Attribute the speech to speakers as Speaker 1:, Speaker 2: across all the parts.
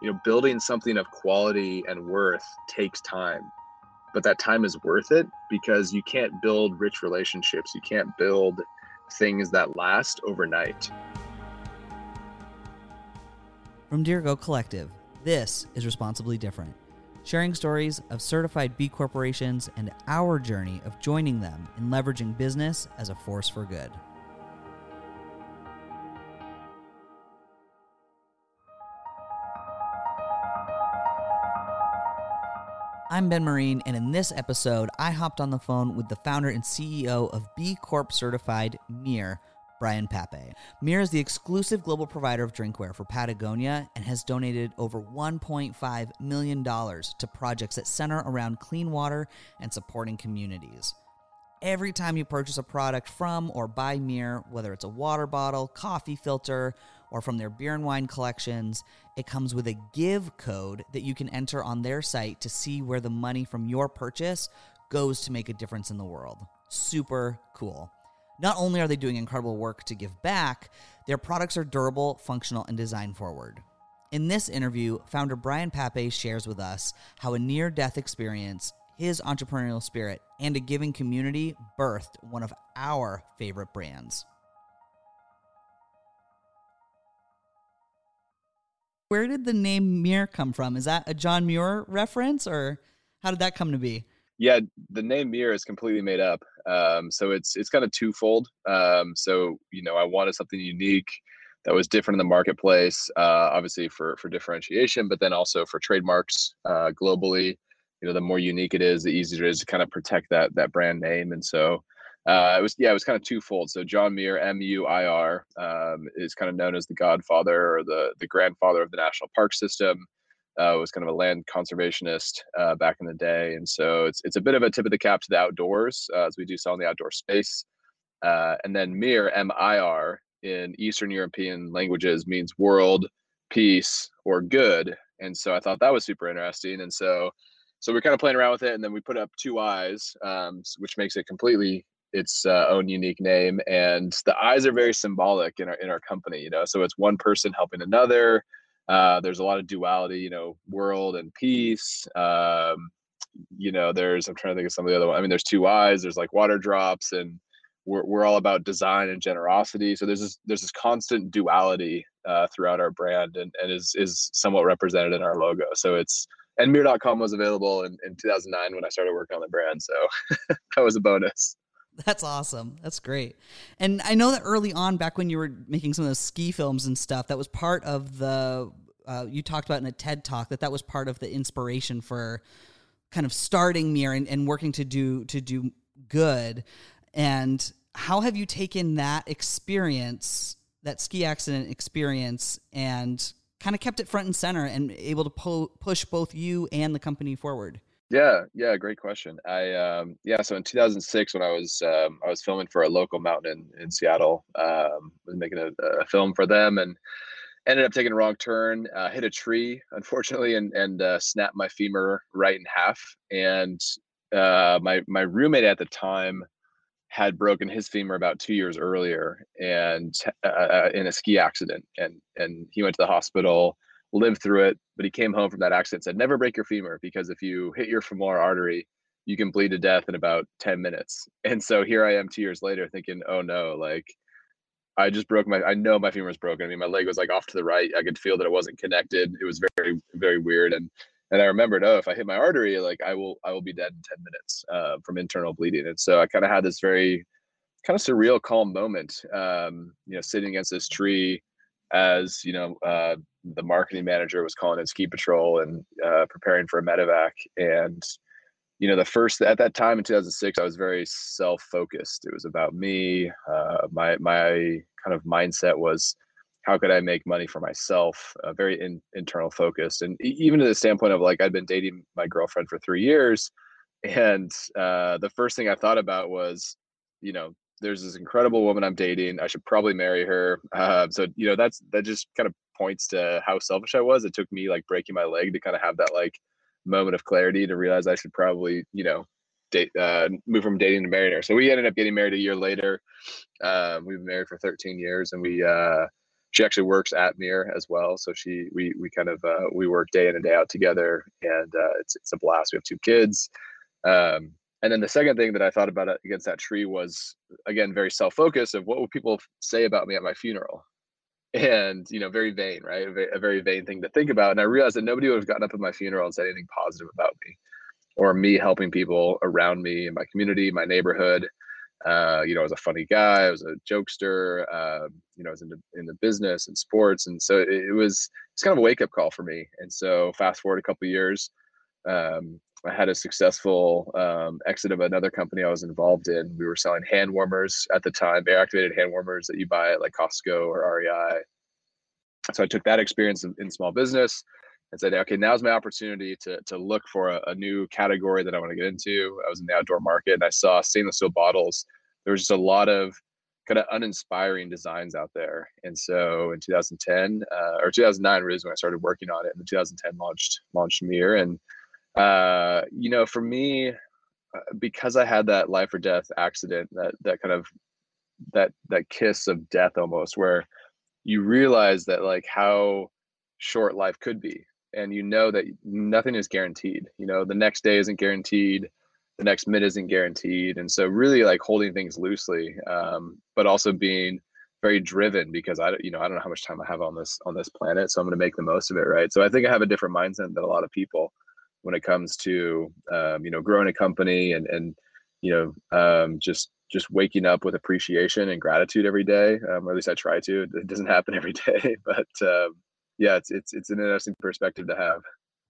Speaker 1: you know, building something of quality and worth takes time, but that time is worth it because you can't build rich relationships. You can't build things that last overnight.
Speaker 2: From Dirigo Collective, this is Responsibly Different, sharing stories of certified B corporations and our journey of joining them in leveraging business as a force for good. I'm Ben Marine, and in this episode, I hopped on the phone with the founder and CEO of B Corp certified MiiR, Bryan Papé. MiiR is the exclusive global provider of drinkware for Patagonia and has donated over $1.5 million to projects that center around clean water and supporting communities. Every time you purchase a product from or by MiiR, whether it's a water bottle, coffee filter, or from their beer and wine collections, it comes with a give code that you can enter on their site to see where the money from your purchase goes to make a difference in the world. Super cool. Not only are they doing incredible work to give back, their products are durable, functional, and design forward. In this interview, founder Bryan Papé shares with us how a near death experience, his entrepreneurial spirit, and a giving community birthed one of our favorite brands. Where did the name MiiR come from? Is that a John Muir reference, or how did that come to be?
Speaker 1: Yeah, the name MiiR is completely made up. Um, so it's it's kind of twofold. Um, so you know, I wanted something unique that was different in the marketplace, uh, obviously for for differentiation, but then also for trademarks uh, globally. You know, the more unique it is, the easier it is to kind of protect that that brand name. And so uh, it was yeah, it was kind of twofold. So John Muir, M U I R, um, is kind of known as the godfather or the the grandfather of the national park system. Uh, was kind of a land conservationist uh, back in the day, and so it's it's a bit of a tip of the cap to the outdoors uh, as we do sell in the outdoor space. Uh, and then Mir, M I R, in Eastern European languages means world, peace, or good. And so I thought that was super interesting, and so so we're kind of playing around with it, and then we put up two eyes, um, which makes it completely its uh, own unique name and the eyes are very symbolic in our in our company you know so it's one person helping another uh, there's a lot of duality you know world and peace um, you know there's i'm trying to think of some of the other i mean there's two eyes there's like water drops and we're, we're all about design and generosity so there's this there's this constant duality uh, throughout our brand and, and is is somewhat represented in our logo so it's and miir.com was available in, in 2009 when i started working on the brand so that was a bonus
Speaker 2: That's awesome. That's great. And I know that early on, back when you were making some of those ski films and stuff, that was part of the. Uh, you talked about in a TED talk that that was part of the inspiration for kind of starting MiiR and, and working to do to do good. And how have you taken that experience, that ski accident experience, and kind of kept it front and center and able to po- push both you and the company forward?
Speaker 1: Yeah, yeah, great question. I um yeah, so in 2006 when I was um I was filming for a local mountain in, in Seattle, um was making a, a film for them and ended up taking a wrong turn, uh, hit a tree unfortunately and and uh, snapped my femur right in half and uh my my roommate at the time had broken his femur about 2 years earlier and uh, uh, in a ski accident and and he went to the hospital lived through it, but he came home from that accident said, never break your femur because if you hit your femoral artery, you can bleed to death in about 10 minutes. And so here I am two years later thinking, oh no, like I just broke my, I know my femur was broken. I mean, my leg was like off to the right. I could feel that it wasn't connected. It was very, very weird. And, and I remembered, oh, if I hit my artery, like I will, I will be dead in 10 minutes uh, from internal bleeding. And so I kind of had this very kind of surreal, calm moment, um, you know, sitting against this tree as, you know, uh, the marketing manager was calling in ski patrol and uh, preparing for a medevac. And you know the first at that time in 2006 i was very self-focused. It was about me uh, my my kind of mindset was how could i make money for myself? Uh, very in, internal focused and even to the standpoint of like i'd been dating my girlfriend for three years. And uh, the first thing i thought about was you know there's this incredible woman i'm dating i should probably marry her uh, so you know that's that just kind of points to how selfish I was. It took me like breaking my leg to kind of have that like moment of clarity to realize I should probably, you know, date, uh, move from dating to marrying her. So we ended up getting married a year later. Um, we've been married for 13 years and we, uh, she actually works at MiiR as well. So she we we kind of uh, we work day in and day out together, and uh, it's it's a blast. We have two kids. Um, and then the second thing that I thought about against that tree was again very self-focused of what would people say about me at my funeral, and you know very vain, right? A very, vain thing to think about. And I realized that nobody would have gotten up at my funeral and said anything positive about me, or me helping people around me in my community, my neighborhood. Uh, you know, I was a funny guy. I was a jokester. Uh, you know, I was in the, in the business and sports, and so it, it was it's kind of a wake up call for me. And so, fast forward a couple years, um, I had a successful um, exit of another company I was involved in. We were selling hand warmers at the time, air activated hand warmers that you buy at like Costco or REI. So I took that experience in, small business and said, okay, now's my opportunity to to look for a, a new category that I want to get into. I was in the outdoor market and I saw stainless steel bottles. There was just a lot of kind of uninspiring designs out there. And so in 2010 uh, or 2009 really is when I started working on it. And in 2010 launched launched MiiR. And uh, you know, for me, uh, because I had that life or death accident, that that kind of that that kiss of death almost, where you realize that like how short life could be and you know that nothing is guaranteed you know the next day isn't guaranteed the next minute isn't guaranteed and so really like holding things loosely um, but also being very driven because i you know i don't know how much time i have on this on this planet so i'm going to make the most of it right? So i think i have a different mindset than a lot of people when it comes to um, you know growing a company and and you know um, just just waking up with appreciation and gratitude every day um, or at least i try to it doesn't happen every day but um, yeah, it's it's it's an interesting perspective to have.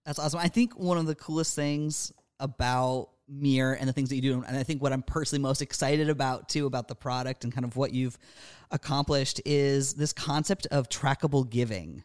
Speaker 2: That's awesome. I think one of the coolest things about MiiR and the things that you do, and I think what I'm personally most excited about too about the product and kind of what you've accomplished is this concept of trackable giving.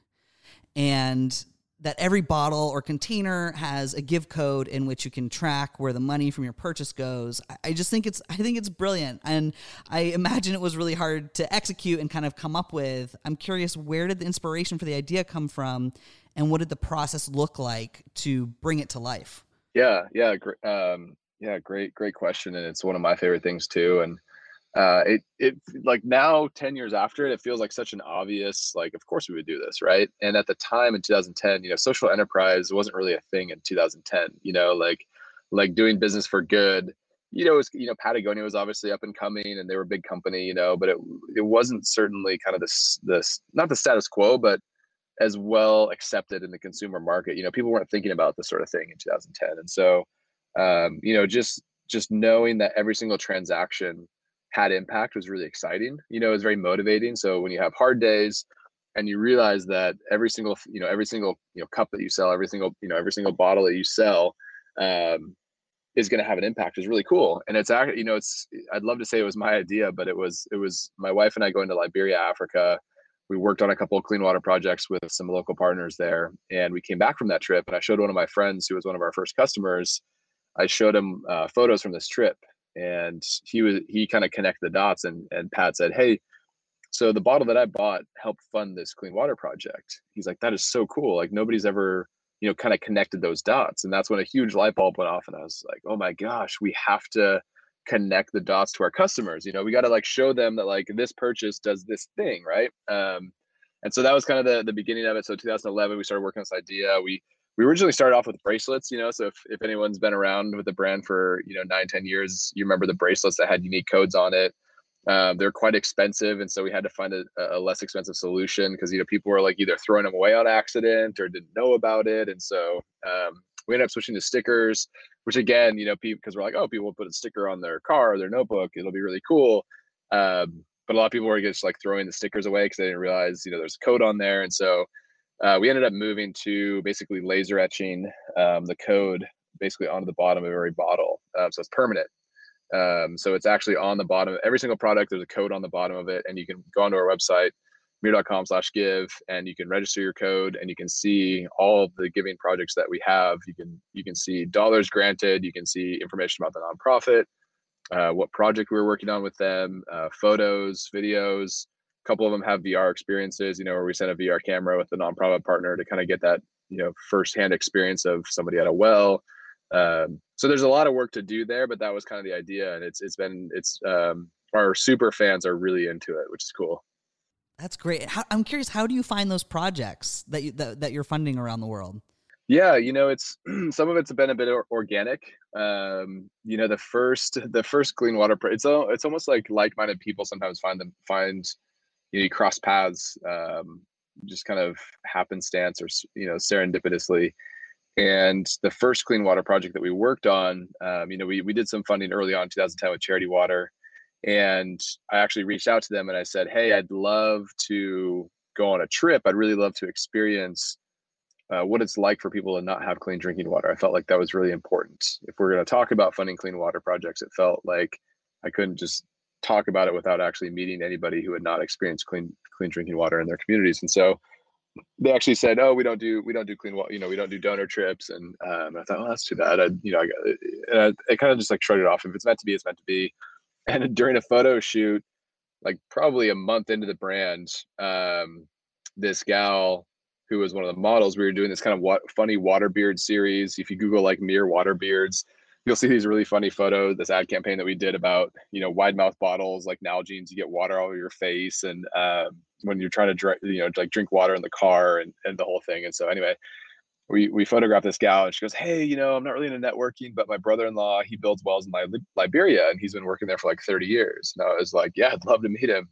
Speaker 2: And that every bottle or container has a give code in which you can track where the money from your purchase goes. I just think it's I think it's brilliant and I imagine it was really hard to execute and kind of come up with. I'm curious where did the inspiration for the idea come from and what did the process look like to bring it to life?
Speaker 1: Yeah, yeah, um, yeah, great great question and it's one of my favorite things too and uh, it it like now 10 years after it it feels like such an obvious like of course we would do this right and at the time in 2010 you know social enterprise wasn't really a thing in 2010 you know like like doing business for good you know, was, you know, Patagonia was obviously up and coming and they were a big company, you know, but it it wasn't certainly kind of this this not the status quo, but as well accepted in the consumer market. You know, people weren't thinking about this sort of thing in 2010. And so um, you know, just just knowing that every single transaction had impact was really exciting. You know, it was very motivating. So when you have hard days and you realize that every single, you know, every single, you know, cup that you sell, every single, you know, every single bottle that you sell, um, is going to have an impact is really cool. And it's actually, you know, it's, I'd love to say it was my idea, but it was, it was my wife and I going to Liberia, Africa. We worked on a couple of clean water projects with some local partners there. And we came back from that trip and I showed one of my friends who was one of our first customers. I showed him uh, photos from this trip and he was he kind of connected the dots and and pat said hey so the bottle that i bought helped fund this clean water project. He's like that is so cool like nobody's ever you know kind of connected those dots. And that's when a huge light bulb went off and i was like oh my gosh we have to connect the dots to our customers you know we got to like show them that like this purchase does this thing right? Um and so that was kind of the the beginning of it. So 2011 we started working on this idea. We we originally started off with bracelets, you know. So if, if anyone's been around with the brand for you know nine, ten years, you remember the bracelets that had unique codes on it. Um, they're quite expensive, and so we had to find a, a less expensive solution because you know people were like either throwing them away on accident or didn't know about it, and so um, we ended up switching to stickers. Which again, you know, because we're like, oh, people put a sticker on their car or their notebook, it'll be really cool. Um, but a lot of people were just like throwing the stickers away because they didn't realize you know there's a code on there, and so uh, we ended up moving to basically laser etching um, the code basically onto the bottom of every bottle. Uh, so it's permanent. Um, so it's actually on the bottom of every single product. There's a code on the bottom of it, and you can go onto our website, miir.com slash give, and you can register your code, and you can see all of the giving projects that we have. You can you can see dollars granted. You can see information about the nonprofit, uh, what project we were working on with them, uh, photos, videos, couple of them have VR experiences, you know, where we send a VR camera with a nonprofit partner to kind of get that, you know, firsthand experience of somebody at a well. Um, so there's a lot of work to do there, but that was kind of the idea, and it's it's been it's um, our super fans are really into it, which is cool.
Speaker 2: That's great. How, I'm curious, how do you find those projects that you that, that you're funding around the world?
Speaker 1: Yeah, you know, it's some of it's been a bit organic. Um, you know, the first the first clean water it's it's almost like like-minded people sometimes find them find you, know, you cross paths um, just kind of happenstance or you know serendipitously. And the first clean water project that we worked on, um, you know, we we did some funding early on 2010 with Charity Water, and I actually reached out to them and I said, hey, I'd love to go on a trip. I'd really love to experience uh, what it's like for people to not have clean drinking water. I felt like that was really important. If we're going to talk about funding clean water projects, it felt like I couldn't just talk about it without actually meeting anybody who had not experienced clean clean drinking water in their communities. And so they actually said, "Oh, we don't do we don't do clean water. You know, we don't do donor trips." And um, I thought, "Oh, that's too bad." I, you know, I, I, I kind of just like shrugged it off. If it's meant to be, it's meant to be. And during a photo shoot, like probably a month into the brand, um, this gal who was one of the models, we were doing this kind of what funny water beard series. If you Google like MiiR water beards, you'll see these really funny photos. This ad campaign that we did about you know wide mouth bottles like Nalgene's, you get water all over your face, and um, when you're trying to drink, you know, like drink water in the car and and the whole thing. And so anyway, we we photographed this gal, and she goes, "Hey, you know, I'm not really into networking, but my brother-in-law he builds wells in Liberia, and he's been working there for like 30 years." And I was like, "Yeah, I'd love to meet him."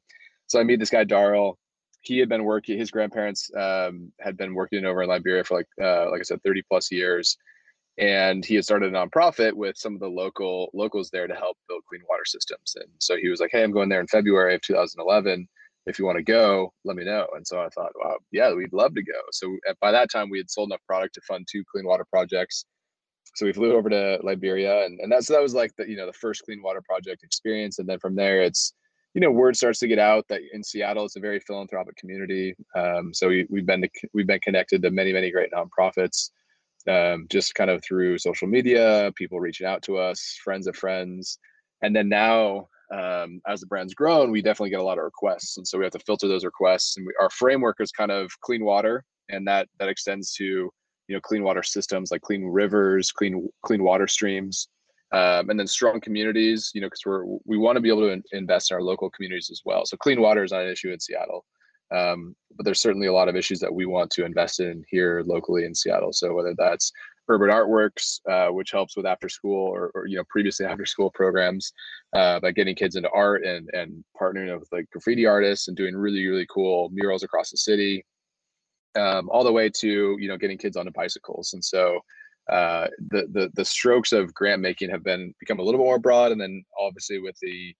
Speaker 1: So I meet this guy Darrell he had been working his grandparents um, had been working over in liberia for like uh, like i said 30 plus years and he had started a nonprofit with some of the local locals there to help build clean water systems. And so he was like hey i'm going there in february of 2011 if you want to go let me know. And so i thought wow yeah we'd love to go. So by that time we had sold enough product to fund two clean water projects. So we flew over to liberia and, and that's that was like the you know the first clean water project experience. And then from there it's you know, word starts to get out that in Seattle it's a very philanthropic community. Um, so we, we've been to, we've been connected to many many great nonprofits, um, just kind of through social media, people reaching out to us, friends of friends, and then now um, as the brand's grown, we definitely get a lot of requests, and so we have to filter those requests. And we, our framework is kind of clean water, and that that extends to you know clean water systems like clean rivers, clean clean water streams um, and then strong communities you know because we're we want to be able to in, invest in our local communities as well. So clean water is not an issue in seattle um, but there's certainly a lot of issues that we want to invest in here locally in seattle. So whether that's urban artworks uh, which helps with after school or, or, you know previously after school programs uh, by getting kids into art and and partnering with like graffiti artists and doing really really cool murals across the city um, all the way to you know getting kids onto bicycles. And so uh, the, the the strokes of grant making have been become a little bit more broad, and then obviously with the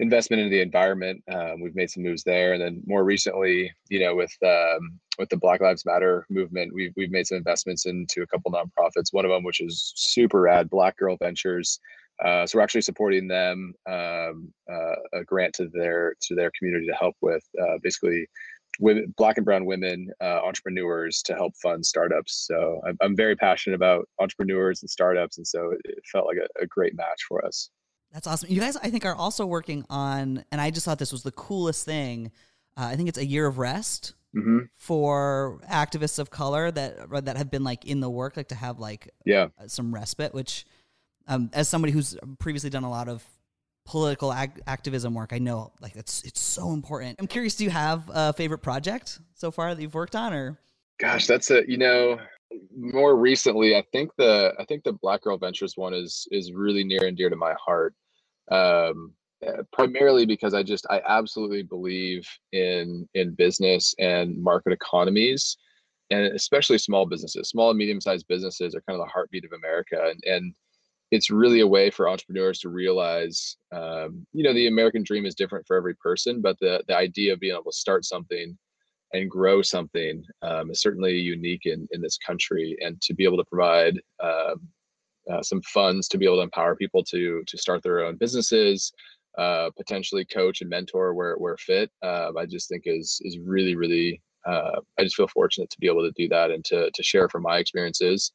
Speaker 1: investment into the environment, um, we've made some moves there, and then more recently, you know, with um, with the Black Lives Matter movement, we've we've made some investments into a couple nonprofits. One of them, which is super rad, Black Girl Ventures. Uh, so we're actually supporting them um, uh, a grant to their to their community to help with uh, basically women, black and brown women uh, entrepreneurs to help fund startups. So I'm, I'm, very passionate about entrepreneurs and startups, and so it, it felt like a, a, great match for us.
Speaker 2: That's awesome. You guys, I think, are also working on, and I just thought this was the coolest thing. Uh, I think it's a year of rest mm-hmm. for activists of color that that have been like in the work, like to have like
Speaker 1: yeah
Speaker 2: some respite. Which, um, as somebody who's previously done a lot of political ag- activism work. I know like it's it's so important. I'm curious, do you have a favorite project so far that you've worked on or
Speaker 1: gosh, that's a you know more recently I think the I think the Black Girl Ventures one is is really near and dear to my heart. Um eh, primarily because I just I absolutely believe in in business and market economies and especially small businesses. Small and medium sized businesses are kind of the heartbeat of America and and it's really a way for entrepreneurs to realize um, you know the american dream is different for every person but the the idea of being able to start something and grow something um, is certainly unique in in this country and to be able to provide um, uh, some funds to be able to empower people to to start their own businesses uh, potentially coach and mentor where where fit uh, i just think is is really really uh, i just feel fortunate to be able to do that and to to share from my experiences.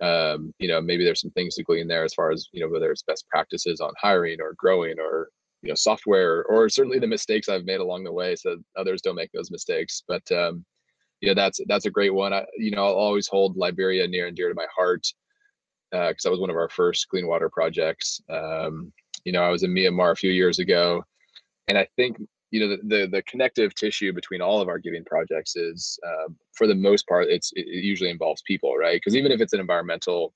Speaker 1: Um, you know maybe there's some things to glean there as far as you know whether it's best practices on hiring or growing or you know software or certainly the mistakes i've made along the way so others don't make those mistakes but um yeah that's that's a great one. I, you know i'll always hold liberia near and dear to my heart because uh, that was one of our first clean water projects. Um you know i was in myanmar a few years ago and i think you know the, the, the connective tissue between all of our giving projects is uh, for the most part it's it usually involves people right? Because even if it's an environmental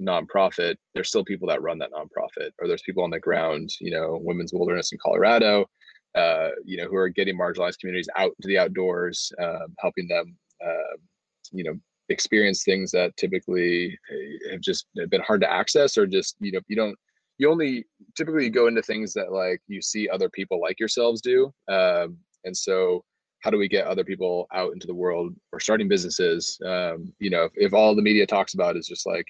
Speaker 1: nonprofit there's still people that run that nonprofit or there's people on the ground you know women's wilderness in colorado uh, you know who are getting marginalized communities out to the outdoors uh, helping them uh, you know experience things that typically have just been hard to access or just you know you don't you only typically go into things that like you see other people like yourselves do um, and so how do we get other people out into the world or starting businesses? Um, you know if, if, all the media talks about is just like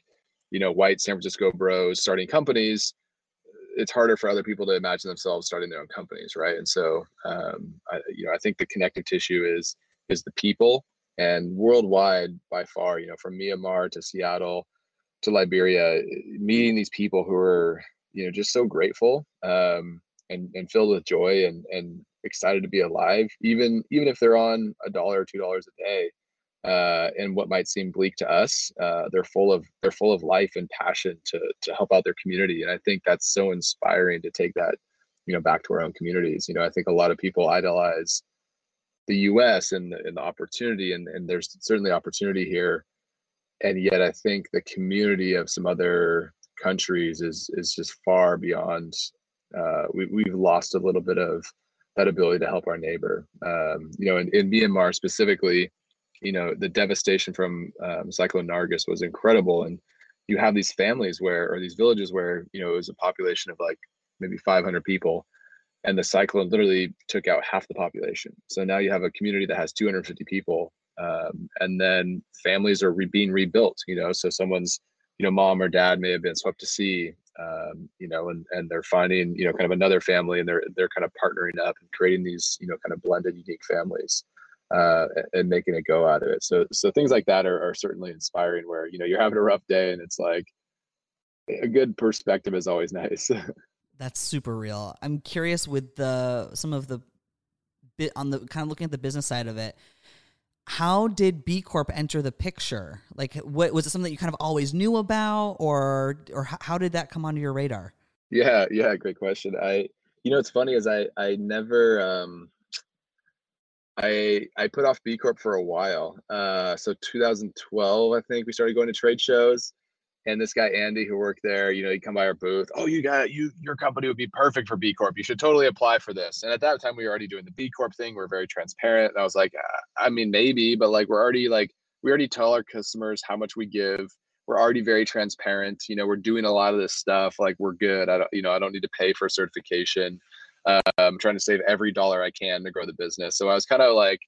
Speaker 1: you know white san francisco bros starting companies it's harder for other people to imagine themselves starting their own companies right? And so um, I, you know i think the connective tissue is is the people. And worldwide by far you know from myanmar to seattle to liberia meeting these people who are you know just so grateful um, and and filled with joy and and excited to be alive even even if they're on a dollar or two dollars a day uh, and what might seem bleak to us uh, they're full of they're full of life and passion to to help out their community and i think that's so inspiring to take that you know back to our own communities you know i think a lot of people idolize the us and the, and the opportunity and, and there's certainly opportunity here and yet i think the community of some other countries is is just far beyond. Uh, we, we've lost a little bit of that ability to help our neighbor. Um, you know, in, in Myanmar specifically, you know, the devastation from um, Cyclone Nargis was incredible, and you have these families where, or these villages where, you know, it was a population of like maybe 500 people, and the cyclone literally took out half the population. So now you have a community that has 250 people, um, and then families are re- being rebuilt. You know, so someone's you know mom or dad may have been swept to sea um, you know and and they're finding you know kind of another family and they're they're kind of partnering up and creating these you know kind of blended unique families uh, and making a go out of it so so things like that are, are certainly inspiring where you know you're having a rough day and it's like a good perspective is always nice
Speaker 2: that's super real i'm curious with the some of the bit on the kind of looking at the business side of it how did B Corp enter the picture? Like, what was it something that you kind of always knew about, or or how did that come onto your radar?
Speaker 1: Yeah, yeah, great question. I, you know, what's funny is I I never um, I I put off B Corp for a while. Uh, so 2012, I think we started going to trade shows, and this guy Andy who worked there, you know, he'd come by our booth. Oh, you got you your company would be perfect for B Corp. You should totally apply for this. And at that time, we were already doing the B Corp thing. We are very transparent. And I was like, I mean, maybe, but like we're already like we already tell our customers how much we give. We're already very transparent. You know, we're doing a lot of this stuff. Like we're good. I don't, you know, I don't need to pay for certification. I'm trying to save every dollar I can to grow the business. So I was kind of like,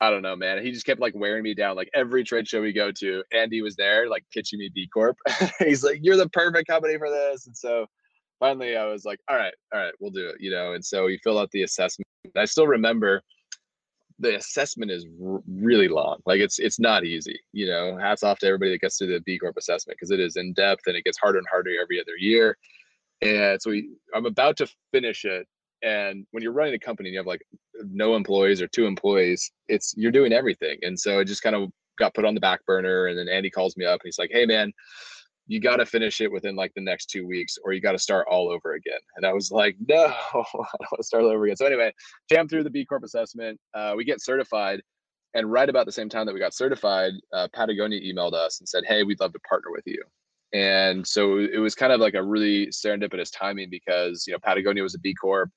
Speaker 1: I don't know, man. He just kept like wearing me down. Like every trade show we go to, Andy was there, like pitching me B Corp. He's like, "You're the perfect company for this." And so finally, I was like, "All right, all right, we'll do it." You know. And so he fill out the assessment. I still remember the assessment is r- really long. Like it's it's not easy. You know, hats off to everybody that gets through the B Corp assessment because it is in depth and it gets harder and harder every other year. And so we, I'm about to finish it and when you're running a company and you have like no employees or two employees it's you're doing everything. And so it just kind of got put on the back burner and then andy calls me up and he's like hey man you got to finish it within like the next two weeks or you got to start all over again. And i was like no i don't want to start all over again. So anyway jam through the b corp assessment uh, we get certified and right about the same time that we got certified uh, patagonia emailed us and said hey we'd love to partner with you. And so it was kind of like a really serendipitous timing because you know patagonia was a b corp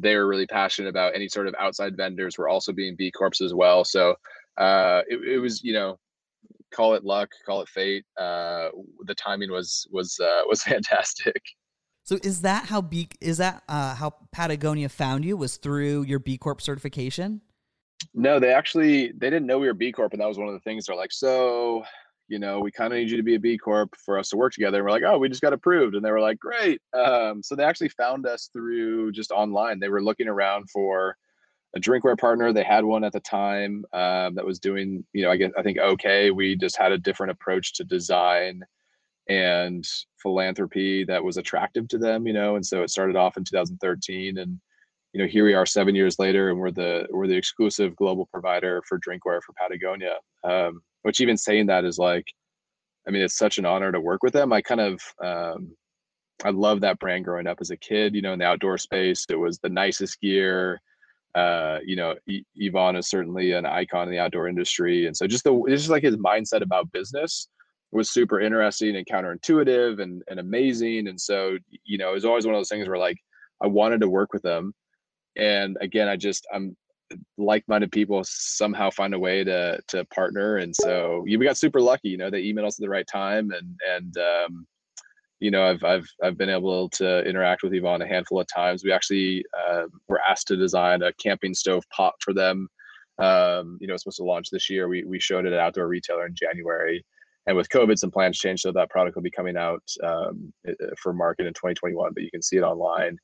Speaker 1: they were really passionate about any sort of outside vendors were also being B Corps as well. So uh, it, it was, you know, call it luck, call it fate. Uh, the timing was was uh, was fantastic.
Speaker 2: So is that how B is that uh, how Patagonia found you? Was through your B Corp certification?
Speaker 1: No, they actually they didn't know we were B Corp, and that was one of the things. They're like, so you know, we kind of need you to be a B Corp for us to work together. And we're like, oh, we just got approved. And they were like, great. Um, so they actually found us through just online. They were looking around for a drinkware partner. They had one at the time um, that was doing, you know, I guess I think okay. We just had a different approach to design and philanthropy that was attractive to them, you know. And so it started off in 2013, and you know, here we are seven years later, and we're the we're the exclusive global provider for drinkware for Patagonia. Um, which even saying that is like i mean it's such an honor to work with them. I kind of um, i love that brand growing up as a kid you know in the outdoor space. It was the nicest gear. Uh, you know, Yvon is certainly an icon in the outdoor industry, and so just the just like his mindset about business was super interesting and counterintuitive and and amazing. And so you know, it was always one of those things where like I wanted to work with him, and again, I just I'm like-minded people somehow find a way to to partner and so we got super lucky you know they emailed us at the right time and and um, you know, I've I've I've been able to interact with Yvon a handful of times. We actually uh, were asked to design a camping stove pot for them. Um, you know, it's supposed to launch this year. We we showed it at Outdoor Retailer in January, and with COVID, some plans changed, so that product will be coming out um, for market in 2021. But you can see it online,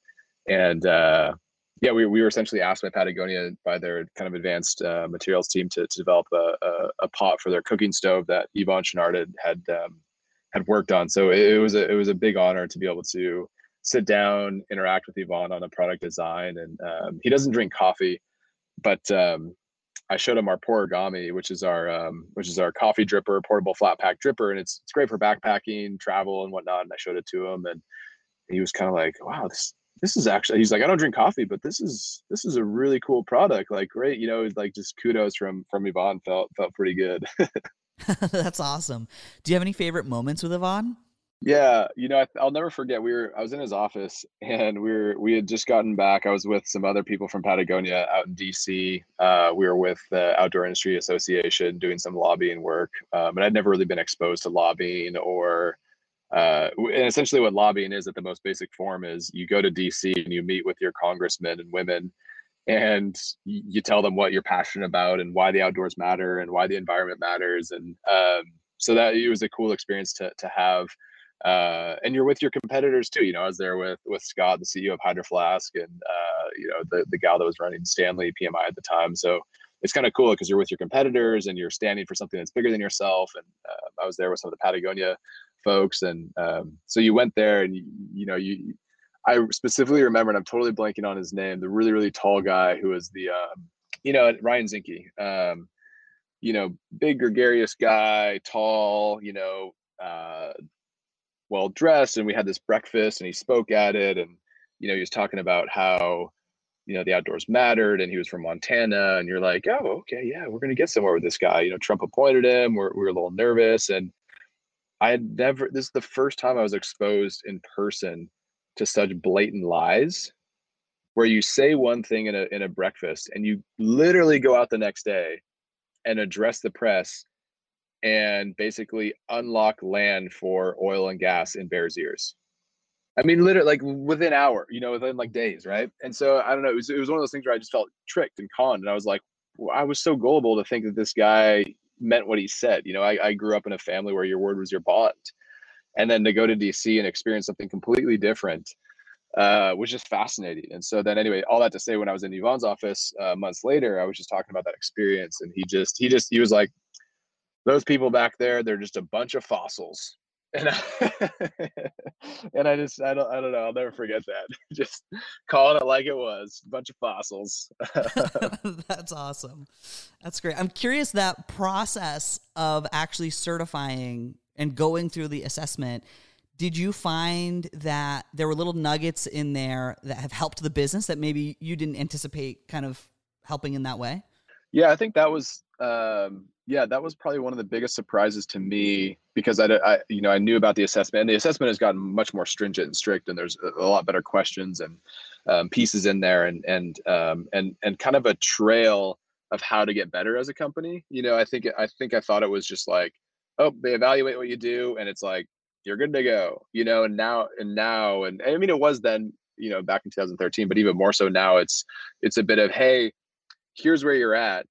Speaker 1: and uh, yeah, we, we were essentially asked by Patagonia by their kind of advanced uh, materials team to, to develop a, a, a, pot for their cooking stove that Yvon Chouinard had, had um, had worked on. So it, was a it was a big honor to be able to sit down, interact with Yvon on a product design. And um, he doesn't drink coffee, but um, I showed him our Pourigami, which is our um, which is our coffee dripper, portable flat pack dripper, and it's it's great for backpacking, travel, and whatnot. And I showed it to him, and he was kind of like, "Wow, this this is actually." He's like, "I don't drink coffee, but this is this is a really cool product. Like, great, you know, like just kudos from from Yvon felt felt pretty good."
Speaker 2: That's awesome. Do you have any favorite moments with Yvon?
Speaker 1: Yeah, you know, I, will never forget. We were I was in his office, and we were we had just gotten back. I was with some other people from Patagonia out in DC. Uh, we were with the Outdoor Industry Association doing some lobbying work, um, and I'd never really been exposed to lobbying or. Uh, and essentially, what lobbying is at the most basic form is you go to DC and you meet with your congressmen and women, and you tell them what you're passionate about and why the outdoors matter and why the environment matters and um, so that it was a cool experience to to have. Uh, and you're with your competitors too you know i was there with with scott the ceo of hydro flask and uh, you know the, the gal that was running stanley pmi at the time. So it's kind of cool because you're with your competitors and you're standing for something that's bigger than yourself and uh, i was there with some of the patagonia folks and um, so you went there and you, you know you I specifically remember, and I'm totally blanking on his name, the really, really tall guy who was the, um, you know, Ryan Zinke, um, you know, big gregarious guy, tall, you know, uh, well dressed. And we had this breakfast and he spoke at it. And, you know, he was talking about how, you know, the outdoors mattered and he was from Montana. And you're like, oh, okay, yeah, we're going to get somewhere with this guy. You know, Trump appointed him. We're, we were a little nervous. And I had never, this is the first time I was exposed in person to such blatant lies where you say one thing in a in a breakfast and you literally go out the next day and address the press and basically unlock land for oil and gas in Bears Ears. I mean, literally, like within hour, you know, within like days, right? And so I don't know. It was, it was one of those things where I just felt tricked and conned, and I was like, I was so gullible to think that this guy meant what he said. You know, I, I grew up in a family where your word was your bond, and then to go to DC and experience something completely different uh, was just fascinating. And so then anyway, all that to say, when I was in Yvon's office uh, months later, I was just talking about that experience, and he just he just he was like, "Those people back there, they're just a bunch of fossils." And I, and I just I don't I don't know I'll never forget that just calling it like it was a bunch of fossils.
Speaker 2: That's awesome. That's great. I'm curious that process of actually certifying and going through the assessment did you find that there were little nuggets in there that have helped the business that maybe you didn't anticipate kind of helping in that way
Speaker 1: yeah i think that was um, yeah that was probably one of the biggest surprises to me because I, I you know i knew about the assessment and the assessment has gotten much more stringent and strict and there's a, lot better questions and um, pieces in there and and um, and and kind of a trail of how to get better as a company you know i think i think i thought it was just like oh, they evaluate what you do, and it's like you're good to go, you know. And now, and now, and, and I mean, it was then, you know, back in 2013, but even more so now, it's it's a bit of hey, here's where you're at,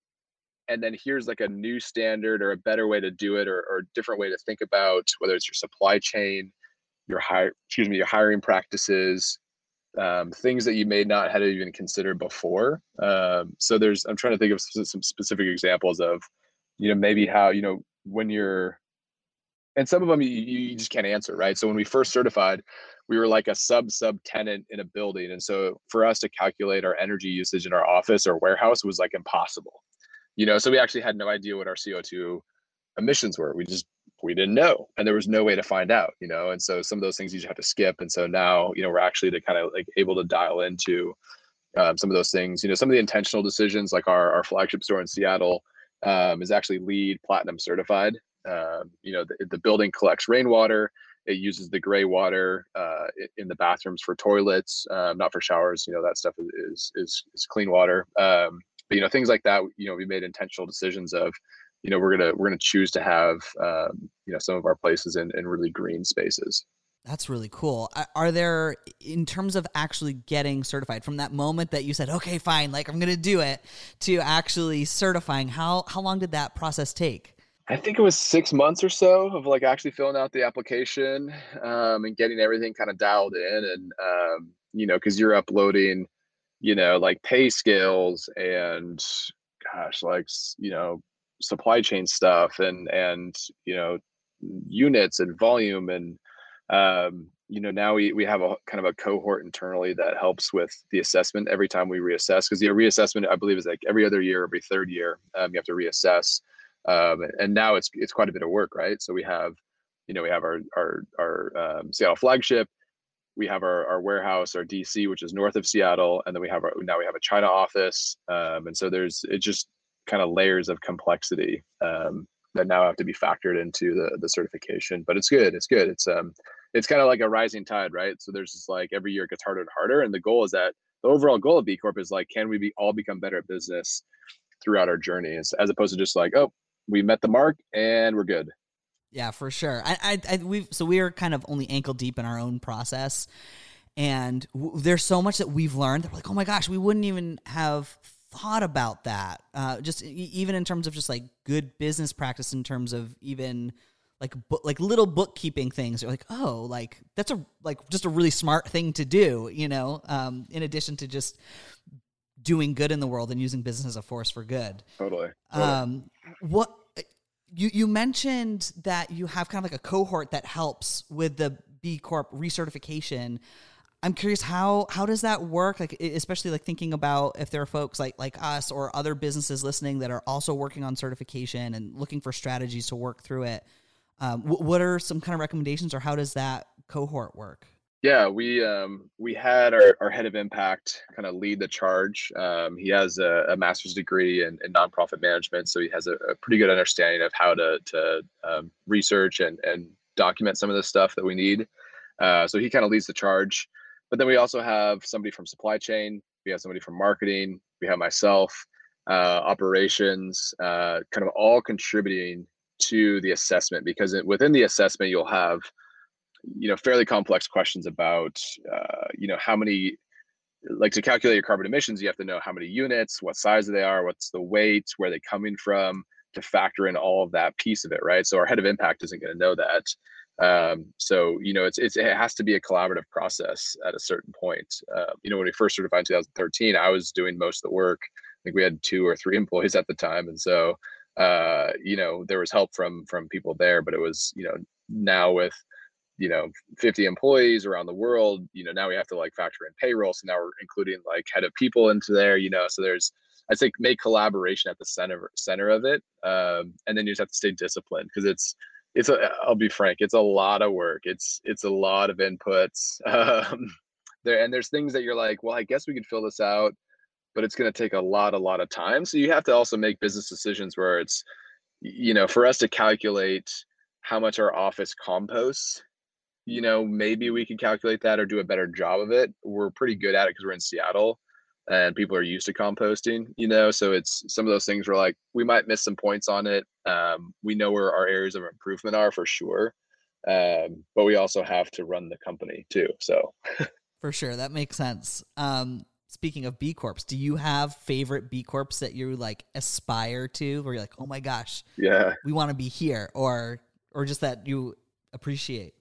Speaker 1: and then here's like a new standard or a better way to do it, or, or a different way to think about whether it's your supply chain, your hire, excuse me, your hiring practices, um, things that you may not have even considered before. Um, so there's, I'm trying to think of some specific examples of, you know, maybe how you know when you're and some of them you, you just can't answer right so when we first certified we were like a sub sub tenant in a building and so for us to calculate our energy usage in our office or warehouse was like impossible you know so we actually had no idea what our co2 emissions were we just we didn't know and there was no way to find out you know and so some of those things you just have to skip and so now you know we're actually to kind of like able to dial into um, some of those things. You know, some of the intentional decisions, like our our flagship store in Seattle, um, is actually LEED platinum certified. Um, you know, the, the, building collects rainwater. It uses the gray water uh, in the bathrooms for toilets, um, not for showers. You know, that stuff is is is clean water. But you know, things like that. You know, we made intentional decisions of, you know, we're gonna we're gonna choose to have um, you know some of our places in in really green spaces.
Speaker 2: That's really cool. Are there, in terms of actually getting certified, from that moment that you said, "Okay, fine, like I'm going to do it," to actually certifying, how how long did that process take?
Speaker 1: I think it was six months or so of like actually filling out the application um, and getting everything kind of dialed in, and um, you know, because you're uploading, you know, like pay scales and gosh, like you know, supply chain stuff and and you know, units and volume and um, you know now we we have a kind of a cohort internally that helps with the assessment every time we reassess because the reassessment i believe is like every other year every third year um, you have to reassess um, and now it's it's quite a bit of work right? So we have you know we have our our our um, seattle flagship we have our, our warehouse our dc which is north of seattle and then we have our now we have a china office um, and so there's it just kind of layers of complexity um, that now have to be factored into the the certification. But it's good. It's good. It's um it's kind of like a rising tide, right? So there's just like every year it gets harder and harder. And the goal is that the overall goal of B Corp is like, can we be all become better at business throughout our journey as, as opposed to just like, oh, we met the mark and we're good.
Speaker 2: Yeah, for sure. I, I, I we so we are kind of only ankle deep in our own process, and w- there's so much that we've learned. That we're like, oh my gosh, we wouldn't even have thought about that. Uh, just even in terms of just like good business practice, in terms of even like bu- like little bookkeeping things. You're like, oh, like that's a like just a really smart thing to do, you know. Um, in addition to just doing good in the world and using business as a force for good.
Speaker 1: Totally. totally.
Speaker 2: Um, what you you mentioned that you have kind of like a cohort that helps with the B Corp recertification. I'm curious how how does that work? Like especially like thinking about if there are folks like like us or other businesses listening that are also working on certification and looking for strategies to work through it. Um, what are some kind of recommendations, or how does that cohort work?
Speaker 1: Yeah, we um, we had our, our head of impact kind of lead the charge. Um, he has a, a master's degree in, in, nonprofit management, so he has a, a, pretty good understanding of how to to um, research and and document some of the stuff that we need. Uh, so he kind of leads the charge. But then we also have somebody from supply chain, we have somebody from marketing, we have myself, uh, operations, uh, kind of all contributing to the assessment because it, within the assessment you'll have you know fairly complex questions about uh, you know how many like to calculate your carbon emissions you have to know how many units what size they are what's the weight where they're coming from to factor in all of that piece of it right so our head of impact isn't going to know that um, so you know, it's, it's it has to be a collaborative process at a certain point. Uh, you know, when we first certified in 2013, I was doing most of the work. I think we had two or three employees at the time, and so uh, you know, there was help from from people there, but it was you know now with you know 50 employees around the world you know now we have to like factor in payroll so now we're including like head of people into there you know so there's i think make collaboration at the center center of it um, and then you just have to stay disciplined because it's it's a i'll be frank it's a lot of work it's it's a lot of inputs um, there and there's things that you're like well i guess we could fill this out but it's going to take a lot a lot of time so you have to also make business decisions where it's you know for us to calculate how much our office composts you know maybe we could calculate that or do a better job of it. We're pretty good at it because we're in seattle and people are used to composting you know so it's some of those things where like we might miss some points on it. Um, we know where our areas of improvement are for sure um, but we also have to run the company too so.
Speaker 2: For sure that makes sense. Um, speaking of b corps do you have favorite b corps that you like aspire to where you're like oh my gosh
Speaker 1: yeah.
Speaker 2: we want to be here or or just that you appreciate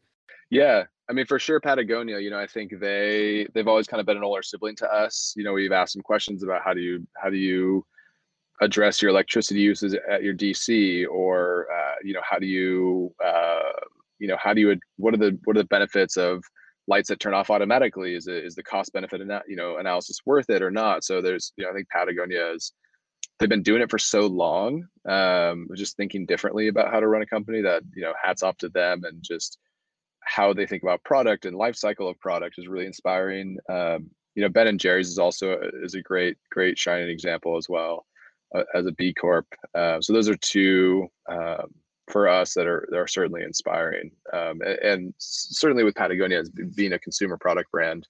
Speaker 1: yeah I mean, for sure, Patagonia. You know, I think they they've always kind of been an older sibling to us. You know, we've asked them questions about how do you how do you address your electricity uses at your DC, or uh, you know, how do you uh, you know how do you what are the what are the benefits of lights that turn off automatically? Is it is the cost benefit you know analysis worth it or not? So there's you know I think Patagonia is they've been doing it for so long, um, just thinking differently about how to run a company that you know hats off to them and just how they think about product and life cycle of product is really inspiring. Um, you know, Ben and Jerry's is also is a great great shining example as well uh, as a B Corp. Uh, so those are two um, for us that are that are certainly inspiring, um, and, and, certainly with Patagonia as being a consumer product brand,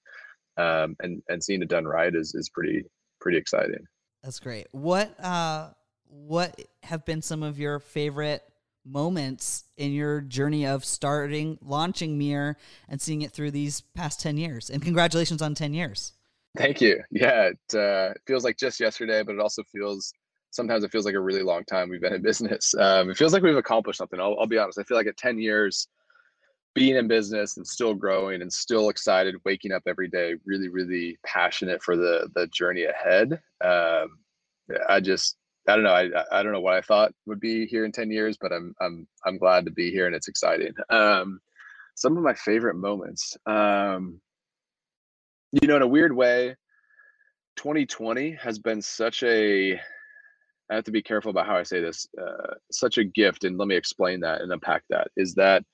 Speaker 1: um, and and seeing it done right is is pretty pretty exciting.
Speaker 2: That's great. What uh what have been some of your favorite moments in your journey of starting launching MiiR and seeing it through these past 10 years. And congratulations on 10 years.
Speaker 1: Thank you. Yeah it, uh, feels like just yesterday but it also feels sometimes it feels like a really long time we've been in business. Um, it feels like we've accomplished something. I'll, I'll be honest i feel like at 10 years being in business and still growing and still excited waking up every day really really passionate for the the journey ahead um, i just I don't know. I I don't know what I thought would be here in ten years, but I'm I'm I'm glad to be here and it's exciting. Um, some of my favorite moments. Um, you know, in a weird way, 2020 has been such a. I have to be careful about how I say this. Uh, such a gift, and let me explain that and unpack that. Is that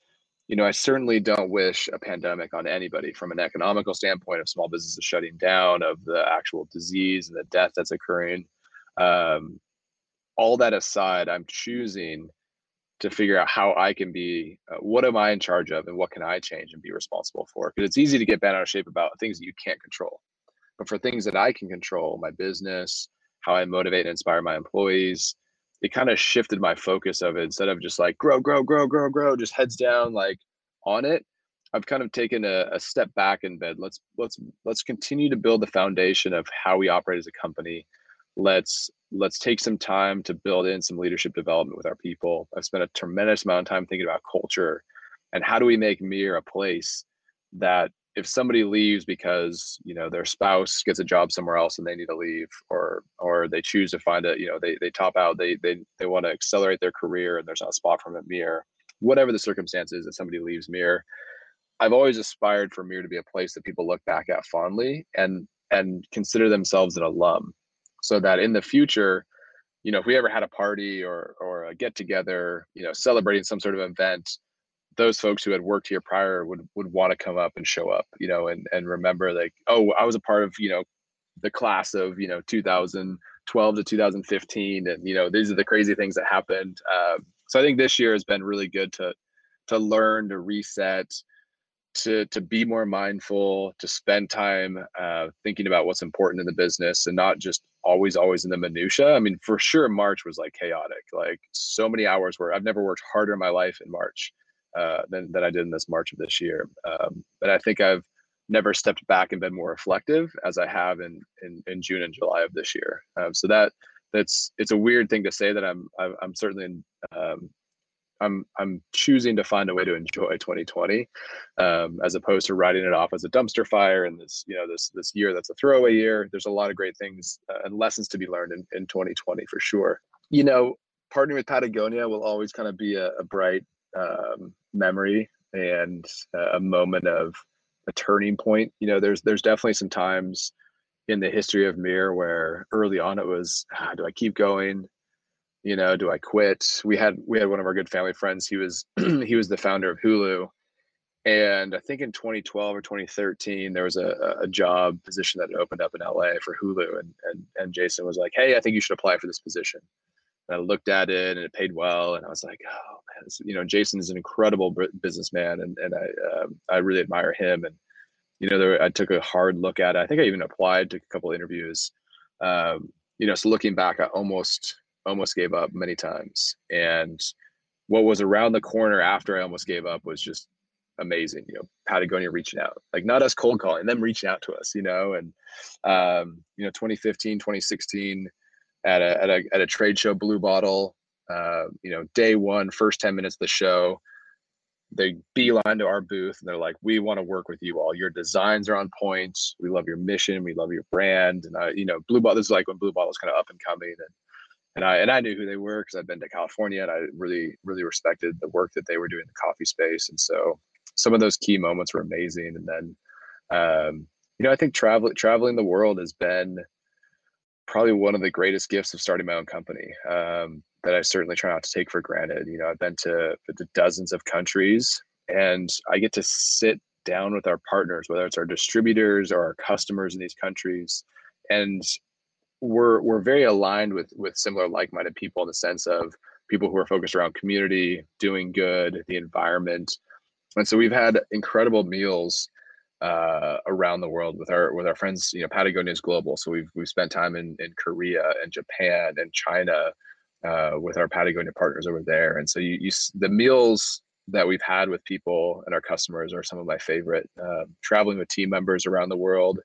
Speaker 1: you know, I certainly don't wish a pandemic on anybody from an economical standpoint of small businesses shutting down, of the actual disease and the death that's occurring. Um, all that aside, I'm choosing to figure out how I can be, uh, what am I in charge of, and what can I change and be responsible for? Because it's easy to get bent out of shape about things that you can't control, but for things that I can control, my business, how I motivate and inspire my employees, it kind of shifted my focus of it instead of just like grow, grow, grow, grow, grow, just heads down, like on it. I've kind of taken a, a step back in bed. Let's let's let's continue to build the foundation of how we operate as a company. Let's let's take some time to build in some leadership development with our people. I've spent a tremendous amount of time thinking about culture and how do we make MiiR a place that if somebody leaves because you know their spouse gets a job somewhere else and they need to leave or or they choose to find a you know they they top out they they they want to accelerate their career and there's not a spot for them at MiiR whatever the circumstances that somebody leaves MiiR I've always aspired for MiiR to be a place that people look back at fondly and and consider themselves an alum so that in the future you know if we ever had a party or or a get together you know celebrating some sort of event those folks who had worked here prior would would want to come up and show up you know and and remember like oh i was a part of you know the class of you know 2012 to 2015 and you know these are the crazy things that happened um, so i think this year has been really good to to learn to reset to to be more mindful to spend time uh, thinking about what's important in the business and not just always always in the minutia i mean for sure march was like chaotic like so many hours where i've never worked harder in my life in march uh, than, than i did in this march of this year um, but i think i've never stepped back and been more reflective as i have in in, in june and july of this year um, so that that's it's a weird thing to say that i'm i'm certainly in, um, I'm I'm choosing to find a way to enjoy 2020, um, as opposed to writing it off as a dumpster fire and this you know this this year that's a throwaway year. There's a lot of great things uh, and lessons to be learned in, in 2020 for sure. You know, partnering with Patagonia will always kind of be a, a bright um, memory and a moment of a turning point. You know, there's there's definitely some times in the history of MiiR where early on it was, ah, do I keep going? You know do i quit? We had we had one of our good family friends he was he was the founder of hulu. And i think in 2012 or 2013 there was a, a job position that opened up in la for hulu. And, and and jason was like hey i think you should apply for this position. And i looked at it and it paid well. And i was like oh man this, you know jason is an incredible businessman and and i um, i really admire him. And you know there, i took a hard look at it. I think i even applied to a couple interviews. Um, you know so looking back i almost almost gave up many times. And what was around the corner after I almost gave up was just amazing. You know, Patagonia reaching out, like not us cold calling, them reaching out to us, you know, and, um, you know, 2015, 2016 at a, at a, at a trade show, Blue Bottle, uh, you know, day one, first 10 minutes of the show, they beeline to our booth and they're like, we want to work with you all. Your designs are on point. We love your mission. We love your brand. And I, you know, Blue Bottle, is like when Blue Bottle was kind of up and coming and, and I and I knew who they were because I'd been to California and I really really respected the work that they were doing in the coffee space. And so some of those key moments were amazing. And then, um, you know, I think traveling traveling the world has been probably one of the greatest gifts of starting my own company um, that I certainly try not to take for granted. You know, I've been to, to dozens of countries and I get to sit down with our partners, whether it's our distributors or our customers in these countries, and we're we're very aligned with with similar like-minded people in the sense of people who are focused around community, doing good, the environment, and so we've had incredible meals uh, around the world with our with our friends. You know, Patagonia is global, so we've we've spent time in in Korea and Japan and China uh, with our Patagonia partners over there. And so you, you the meals that we've had with people and our customers are some of my favorite. Uh, traveling with team members around the world,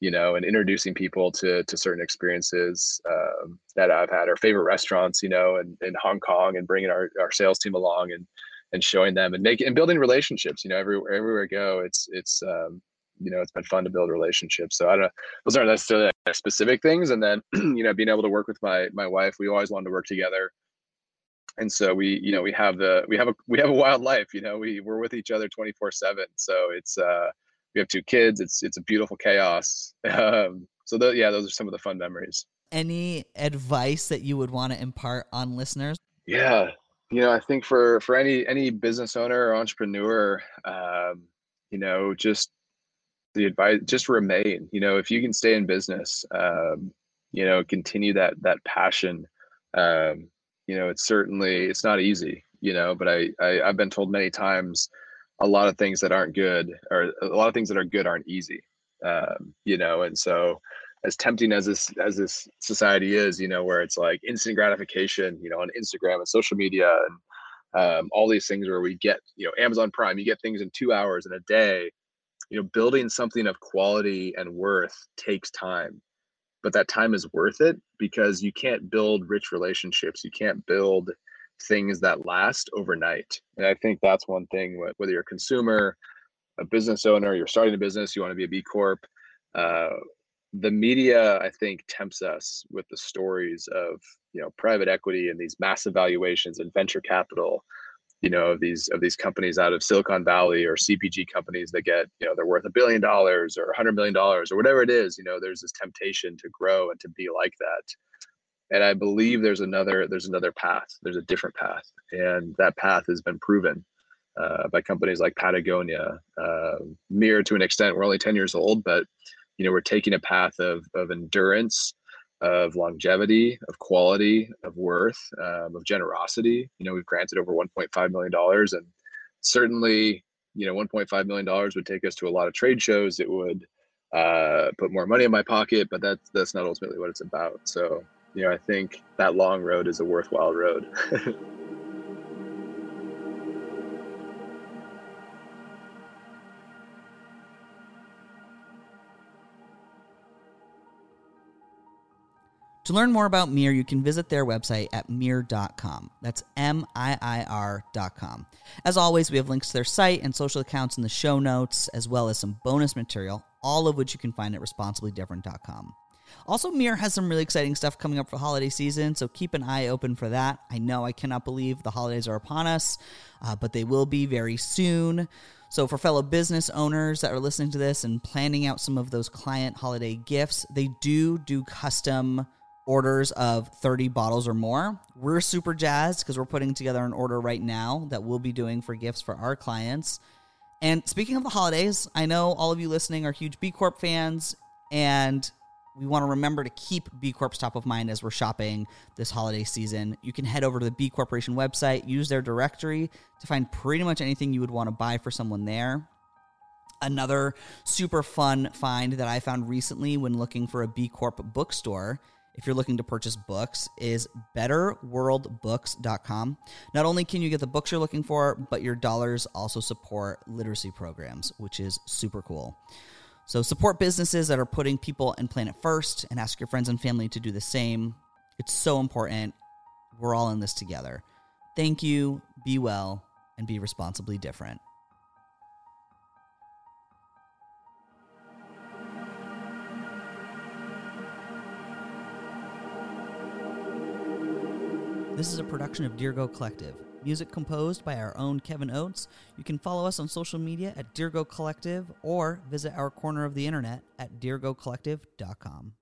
Speaker 1: you know, and introducing people to to certain experiences um, that I've had. Our favorite restaurants, you know, in, in Hong Kong, and bringing our, our sales team along and and showing them and making and building relationships. You know, everywhere everywhere I go, it's it's um, you know it's been fun to build relationships. So I don't know, those aren't necessarily specific things. And then you know being able to work with my my wife, we always wanted to work together. And so we, you know, we have the we have a we have a wild life. You know, we we're with each other twenty four seven. So it's uh we have two kids. It's it's a beautiful chaos. Um, so the, yeah, those are some of the fun memories.
Speaker 2: Any advice that you would want to impart on listeners?
Speaker 1: Yeah, you know, I think for for any any business owner or entrepreneur, um, you know, just the advice, just remain. You know, if you can stay in business, um, you know, continue that that passion. Um, you know, it's certainly it's not easy. You know, but I, I I've been told many times, a lot of things that aren't good or a lot of things that are good aren't easy. Um, you know, and so as tempting as this as this society is, you know, where it's like instant gratification, you know, on Instagram and social media and um, all these things where we get, you know, Amazon Prime, you get things in two hours in a day. You know, building something of quality and worth takes time, but that time is worth it because you can't build rich relationships. You can't build things that last overnight. And I think that's one thing. Whether you're a consumer, a business owner, you're starting a business, you want to be a B Corp. Uh, the media i think tempts us with the stories of you know private equity and these massive valuations and venture capital you know of these of these companies out of silicon valley or cpg companies that get you know they're worth a billion dollars or a hundred million dollars or whatever it is you know there's this temptation to grow and to be like that and i believe there's another there's another path there's a different path. And that path has been proven uh, by companies like patagonia uh, MiiR to an extent we're only 10 years old but you know we're taking a path of of endurance of longevity of quality of worth um, of generosity. You know we've granted over 1.5 million dollars and certainly you know 1.5 million dollars would take us to a lot of trade shows. It would uh, put more money in my pocket but that's that's not ultimately what it's about. So you know i think that long road is a worthwhile road
Speaker 2: To learn more about MiiR, you can visit their website at miir.com. That's M I I R.com. As always, we have links to their site and social accounts in the show notes, as well as some bonus material, all of which you can find at responsiblydifferent.com. Also, MiiR has some really exciting stuff coming up for holiday season, so keep an eye open for that. I know I cannot believe the holidays are upon us, uh, but they will be very soon. So, for fellow business owners that are listening to this and planning out some of those client holiday gifts, they do do custom orders of 30 bottles or more. We're super jazzed because we're putting together an order right now that we'll be doing for gifts for our clients. And speaking of the holidays, I know all of you listening are huge B Corp fans, and we want to remember to keep B Corp's top of mind as we're shopping this holiday season. You can head over to the B Corporation website, use their directory to find pretty much anything you would want to buy for someone there. Another super fun find that I found recently when looking for a B Corp bookstore if you're looking to purchase books is betterworldbooks.com. Not only can you get the books you're looking for, but your dollars also support literacy programs, which is super cool. So support businesses that are putting people and planet first and ask your friends and family to do the same. It's so important. We're all in this together. Thank you. Be well and be responsibly different. This is a production of Dirigo Collective. Music composed by our own Kevin Oates. You can follow us on social media at Dirigo Collective or visit our corner of the internet at dirigocollective.com.